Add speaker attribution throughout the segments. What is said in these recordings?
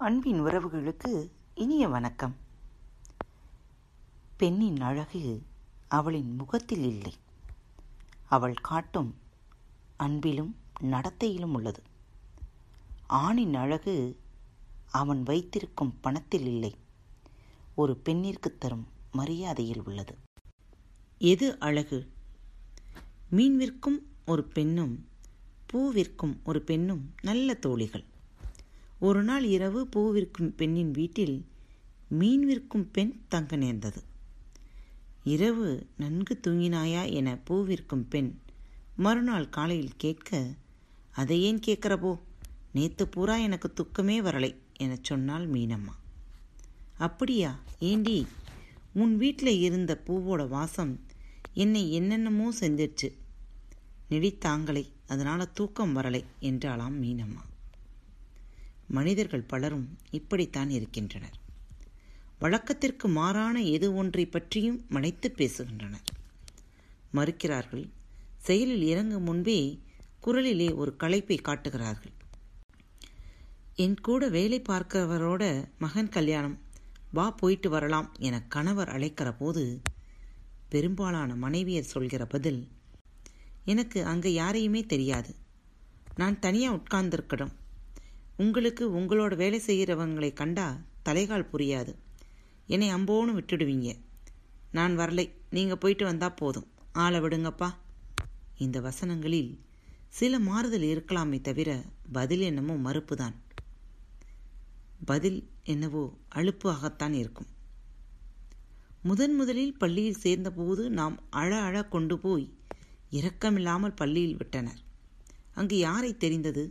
Speaker 1: அன்பின் உறவுகளுக்கு இனிய வணக்கம். பெண்ணின் அழகு அவளின் முகத்தில் இல்லை. அவள் காட்டும் அன்பிலும் நடத்தையிலும் உள்ளது. ஆணின் அழகு அவன் வைத்திருக்கும் பணத்தில் இல்லை. ஒரு பெண்ணிற்கு தரும் மரியாதையில் உள்ளது. எது அழகு? மீன் விற்கும் ஒரு பெண்ணும் பூ விற்கும் ஒரு பெண்ணும் நல்ல தோழிகள். ஒரு நாள் இரவு பூ விற்கும் பெண்ணின் வீட்டில் மீன் விற்கும் பெண் தங்க நேர்ந்தது. இரவு நன்கு தூங்கினாயா என பூ விற்கும் பெண் மறுநாள் காலையில் கேட்க அதை ஏன் கேட்கிறப்போ நேத்து பூரா எனக்கு துக்கமே வரலை எனச் சொன்னாள் மீனம்மா. அப்படியா? ஏண்டி? உன் வீட்டில் இருந்த பூவோட வாசம் என்னை என்னென்னமோ செஞ்சிருச்சு நெடித்தாங்களே அதனால் தூக்கம் வரலை என்றாளாம் மீனம்மா. மனிதர்கள் பலரும் இப்படித்தான் இருக்கின்றனர். வழக்கத்திற்கு மாறான எது ஒன்றை பற்றியும் மனைத்து பேசுகின்றனர். மறுக்கிறார்கள் செயலில் இறங்கும் முன்பே குரலிலே ஒரு களைப்பை காட்டுகிறார்கள். என் கூட வேலை பார்க்கிறவரோட மகன் கல்யாணம் வா போயிட்டு வரலாம் என கணவர் அழைக்கிற போது பெரும்பாலான மனைவியர் சொல்கிற பதில் எனக்கு அங்கே யாரையுமே தெரியாது. நான் தனியாக உட்கார்ந்திருக்கணும் உங்களுக்கு உங்களோட வேலை செய்கிறவங்களை கண்டா தலைகால் புரியாது. என்னை அம்போன்னு விட்டுடுவீங்க. நான் வரலை. நீங்கள் போயிட்டு வந்தால் போதும். ஆளை விடுங்கப்பா. இந்த வசனங்களில் சில மாறுதல் இருக்கலாமே தவிர பதில் என்னமோ மறுப்புதான். பதில் என்னவோ அழுப்பாகத்தான் இருக்கும். முதன் முதலில் பள்ளியில் சேர்ந்தபோது நாம் அழ அழ கொண்டு போய் இரக்கமில்லாமல் பள்ளியில் விட்டனர். அங்கு யாரை தெரிந்தது?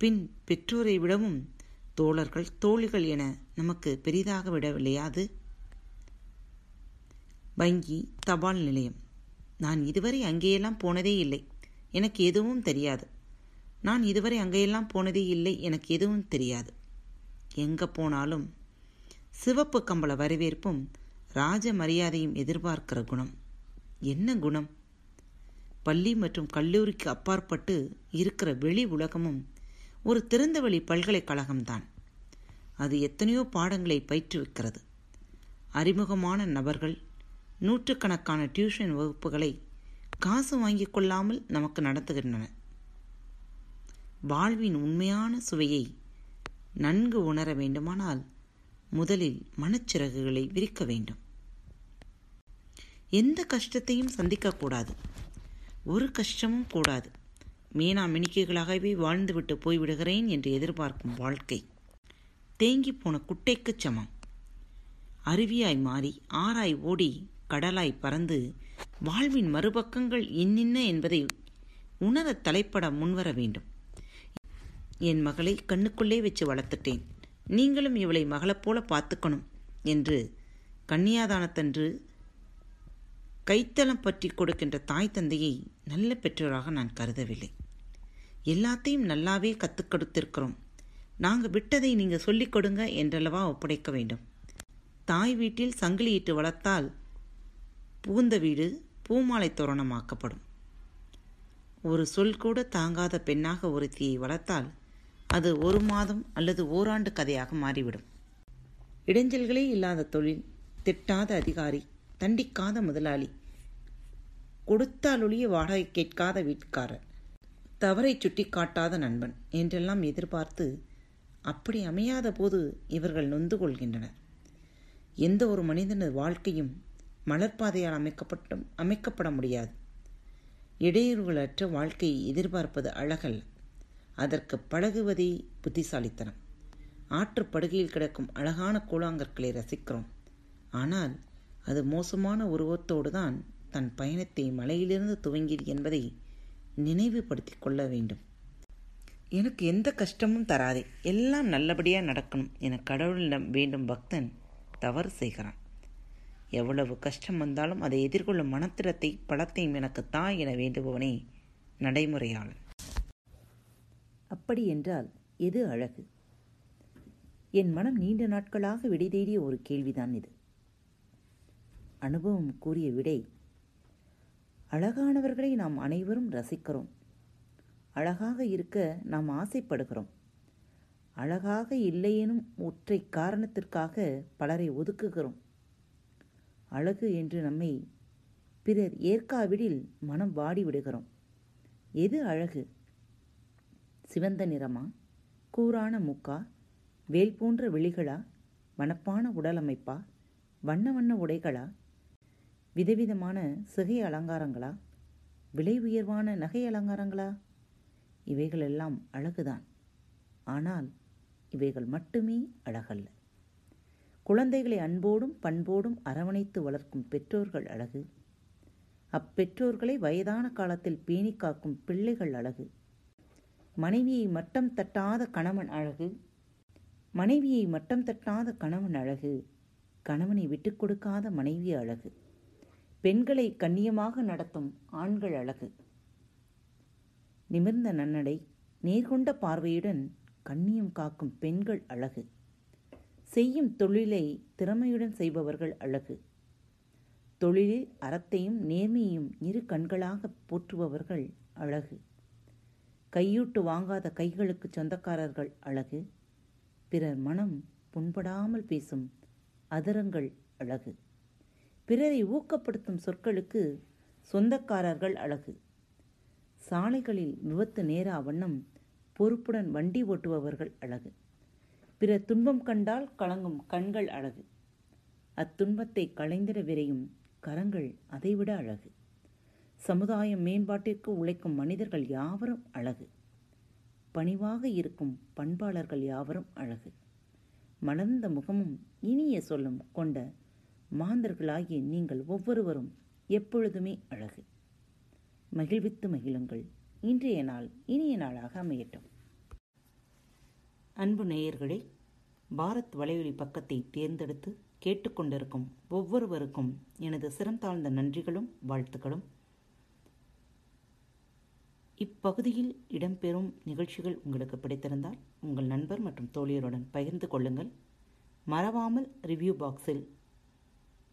Speaker 1: பின் பெற்றோரை விடவும் தோழர்கள் தோழிகள் என நமக்கு பெரிதாக விடவில்லையாது வங்கி தபால் நிலையம். நான் இதுவரை அங்கேயெல்லாம் போனதே இல்லை. எனக்கு எதுவும் தெரியாது. நான் இதுவரை அங்கேயெல்லாம் போனதே இல்லை. எனக்கு எதுவும் தெரியாது. எங்கே போனாலும் சிவப்பு கம்பள வரவேற்பும் ராஜ மரியாதையும் எதிர்பார்க்கிற குணம். என்ன குணம்? பள்ளி மற்றும் கல்லூரிக்கு அப்பாற்பட்டு இருக்கிற வெளி உலகமும் ஒரு திறந்தவெளி பல்கலைக்கழகம்தான். அது எத்தனையோ பாடங்களை பயிற்றுவிக்கிறது. அறிமுகமான நபர்கள் நூற்றுக்கணக்கான டியூஷன் வகுப்புகளை காசு வாங்கிக் கொள்ளாமல் நமக்கு நடத்துகின்றன. வாழ்வின் உண்மையான சுவையை நன்கு உணர வேண்டுமானால் முதலில் மனச்சிறகுகளை விரிக்க வேண்டும். எந்த கஷ்டத்தையும் சந்திக்கக்கூடாது. ஒரு கஷ்டமும் கூடாது. மீனா மினிக்கைகளாகவே வாழ்ந்துவிட்டு போய்விடுகிறேன் என்று எதிர்பார்க்கும் வாழ்க்கை. தேங்கி போன குட்டைக்குச் சமம். அருவியாய் மாறி ஆராய் ஓடி கடலாய் பறந்து வாழ்வின் மறுபக்கங்கள் இன்னின்ன என்பதை உணர தலைப்பட முன்வர வேண்டும். என் மகளை கண்ணுக்குள்ளே வச்சு வளர்த்துட்டேன். நீங்களும் இவளை மகளைப் போல பார்த்துக்கணும் என்று கன்னியாதானத்தன்று கைத்தளம் பற்றி கொடுக்கின்ற தாய் தந்தையை நல்ல பெற்றோராக நான் கருதவில்லை. எல்லாத்தையும் நல்லாவே கற்றுக் கொடுத்திருக்கிறோம். நாங்கள் விட்டதை நீங்கள் சொல்லிக் கொடுங்க என்றளவா ஒப்படைக்க வேண்டும். தாய் வீட்டில் சங்கிலியிட்டு வளர்த்தால் புகுந்த வீடு பூமாலை தோரணமாக்கப்படும். ஒரு சொல் கூட தாங்காத பெண்ணாக ஒருத்தியை வளர்த்தால் அது ஒரு மாதம் அல்லது ஓராண்டு கதையாக மாறிவிடும். இடைஞ்சல்களே இல்லாத தொழில் திட்டாத அதிகாரி தண்டிக்காத முதலாளி கொடுத்தாலொழிய வாடகை கேட்காத வீட்டுக்காரர். தவறை சுட்டி காட்டாத நண்பன் என்றெல்லாம் எதிர்பார்த்து அப்படி அமையாத போது இவர்கள் நொந்து கொள்கின்றனர். எந்த ஒரு மனிதனது வாழ்க்கையும் மலர்பாதையால் அமைக்கப்பட்டும் அமைக்கப்பட முடியாது. இடையூறுகளற்ற வாழ்க்கையை எதிர்பார்ப்பது அழகல்ல. அதற்கு பழகுவதே புத்திசாலித்தனம். ஆற்றுப்படுகையில் கிடக்கும் அழகான கூழாங்கற்களை ரசிக்கிறோம். ஆனால் அது மோசமான உருவத்தோடு தான் தன் பயணத்தை மலையிலிருந்து துவங்கியது என்பதை நினைவுபடுத்திக் கொள்ள வேண்டும். எனக்கு எந்த கஷ்டமும் தராதே. எல்லாம் நல்லபடியாக நடக்கணும் என கடவுளிடம் வேண்டும் பக்தன் தவறு செய்கிறான். எவ்வளவு கஷ்டம் வந்தாலும் அதை எதிர்கொள்ளும் மனத்திடத்தை பலத்தையும் எனக்கு தான் என வேண்டுபவனே நடைமுறையாளன். அப்படி என்றால் எது அழகு? என் மனம் நீண்ட நாட்களாக விடை தேடிய ஒரு கேள்விதான் இது. அனுபவம் கூறிய விடை அழகானவர்களை நாம் அனைவரும் ரசிக்கிறோம். அழகாக இருக்க நாம் ஆசைப்படுகிறோம். அழகாக இல்லையெனும் ஒற்றை காரணத்திற்காக பலரை ஒதுக்குகிறோம். அழகு என்று நம்மை பிறர் ஏற்காவிடில் மனம் வாடி விடுகிறோம் எது அழகு? சிவந்த நிறமா? கூரான மூக்கா? வேல் போன்ற விழிகளா? வனப்பான உடலமைப்பா? வண்ண வண்ண உடைகளா? விதவிதமான சிகை அலங்காரங்களா? விலை உயர்வான நகை அலங்காரங்களா? இவைகளெல்லாம் அழகுதான். ஆனால் இவைகள் மட்டுமே அழகல்ல. குழந்தைகளை அன்போடும் பண்போடும் அரவணைத்து வளர்க்கும் பெற்றோர்கள் அழகு. அப்பெற்றோர்களை வயதான காலத்தில் பேணி காக்கும் பிள்ளைகள் அழகு. மனைவியை மட்டம் தட்டாத கணவன் அழகு. மனைவியை மட்டம் தட்டாத கணவன் அழகு. கணவனை விட்டுக் கொடுக்காத மனைவி அழகு. பெண்களை கண்ணியமாக நடத்தும் ஆண்கள் அழகு. நிமிர்ந்த நன்னடை நேர்கொண்ட பார்வையுடன் கண்ணியம் காக்கும் பெண்கள் அழகு. செய்யும் தொழிலை திறமையுடன் செய்பவர்கள் அழகு. தொழிலில் அறத்தையும் நேர்மையையும் இரு கண்களாக போற்றுபவர்கள் அழகு. கையூட்டு வாங்காத கைகளுக்கு சொந்தக்காரர்கள் அழகு. பிறர் மனம் புண்படாமல் பேசும் அதரங்கள் அழகு. பிறரை ஊக்கப்படுத்தும் சொற்களுக்கு சொந்தக்காரர்கள் அழகு. சாலைகளில் விபத்து நேரா வண்ணம் பொறுப்புடன் வண்டி ஓட்டுபவர்கள் அழகு. பிற துன்பம் கண்டால் கலங்கும் கண்கள் அழகு. அத்துன்பத்தை களைந்திட விரையும் கரங்கள் அதைவிட அழகு. சமுதாய மேம்பாட்டிற்கு உழைக்கும் மனிதர்கள் யாவரும் அழகு. பணிவாக இருக்கும் பண்பாளர்கள் யாவரும் அழகு. மலர்ந்த முகமும் இனிய சொல்லும் கொண்ட மாந்தர்களாகிய நீங்கள் ஒவ்வொருவரும் எப்பொழுதுமே அழகு. மகிழ்வித்து மகிழுங்கள். இன்றைய நாள் இனிய நாளாக அமையட்டும். அன்பு நேயர்களே பாரத் வலையொலி பக்கத்தை தேர்ந்தெடுத்து கேட்டுக்கொண்டிருக்கும் ஒவ்வொருவருக்கும் எனது சிறந்தாழ்ந்த நன்றிகளும் வாழ்த்துக்களும். இப்பகுதியில் இடம்பெறும் நிகழ்ச்சிகள் உங்களுக்கு பிடித்திருந்தால் உங்கள் நண்பர் மற்றும் தோழியருடன் பகிர்ந்து கொள்ளுங்கள். மறவாமல் ரிவ்யூ பாக்ஸில்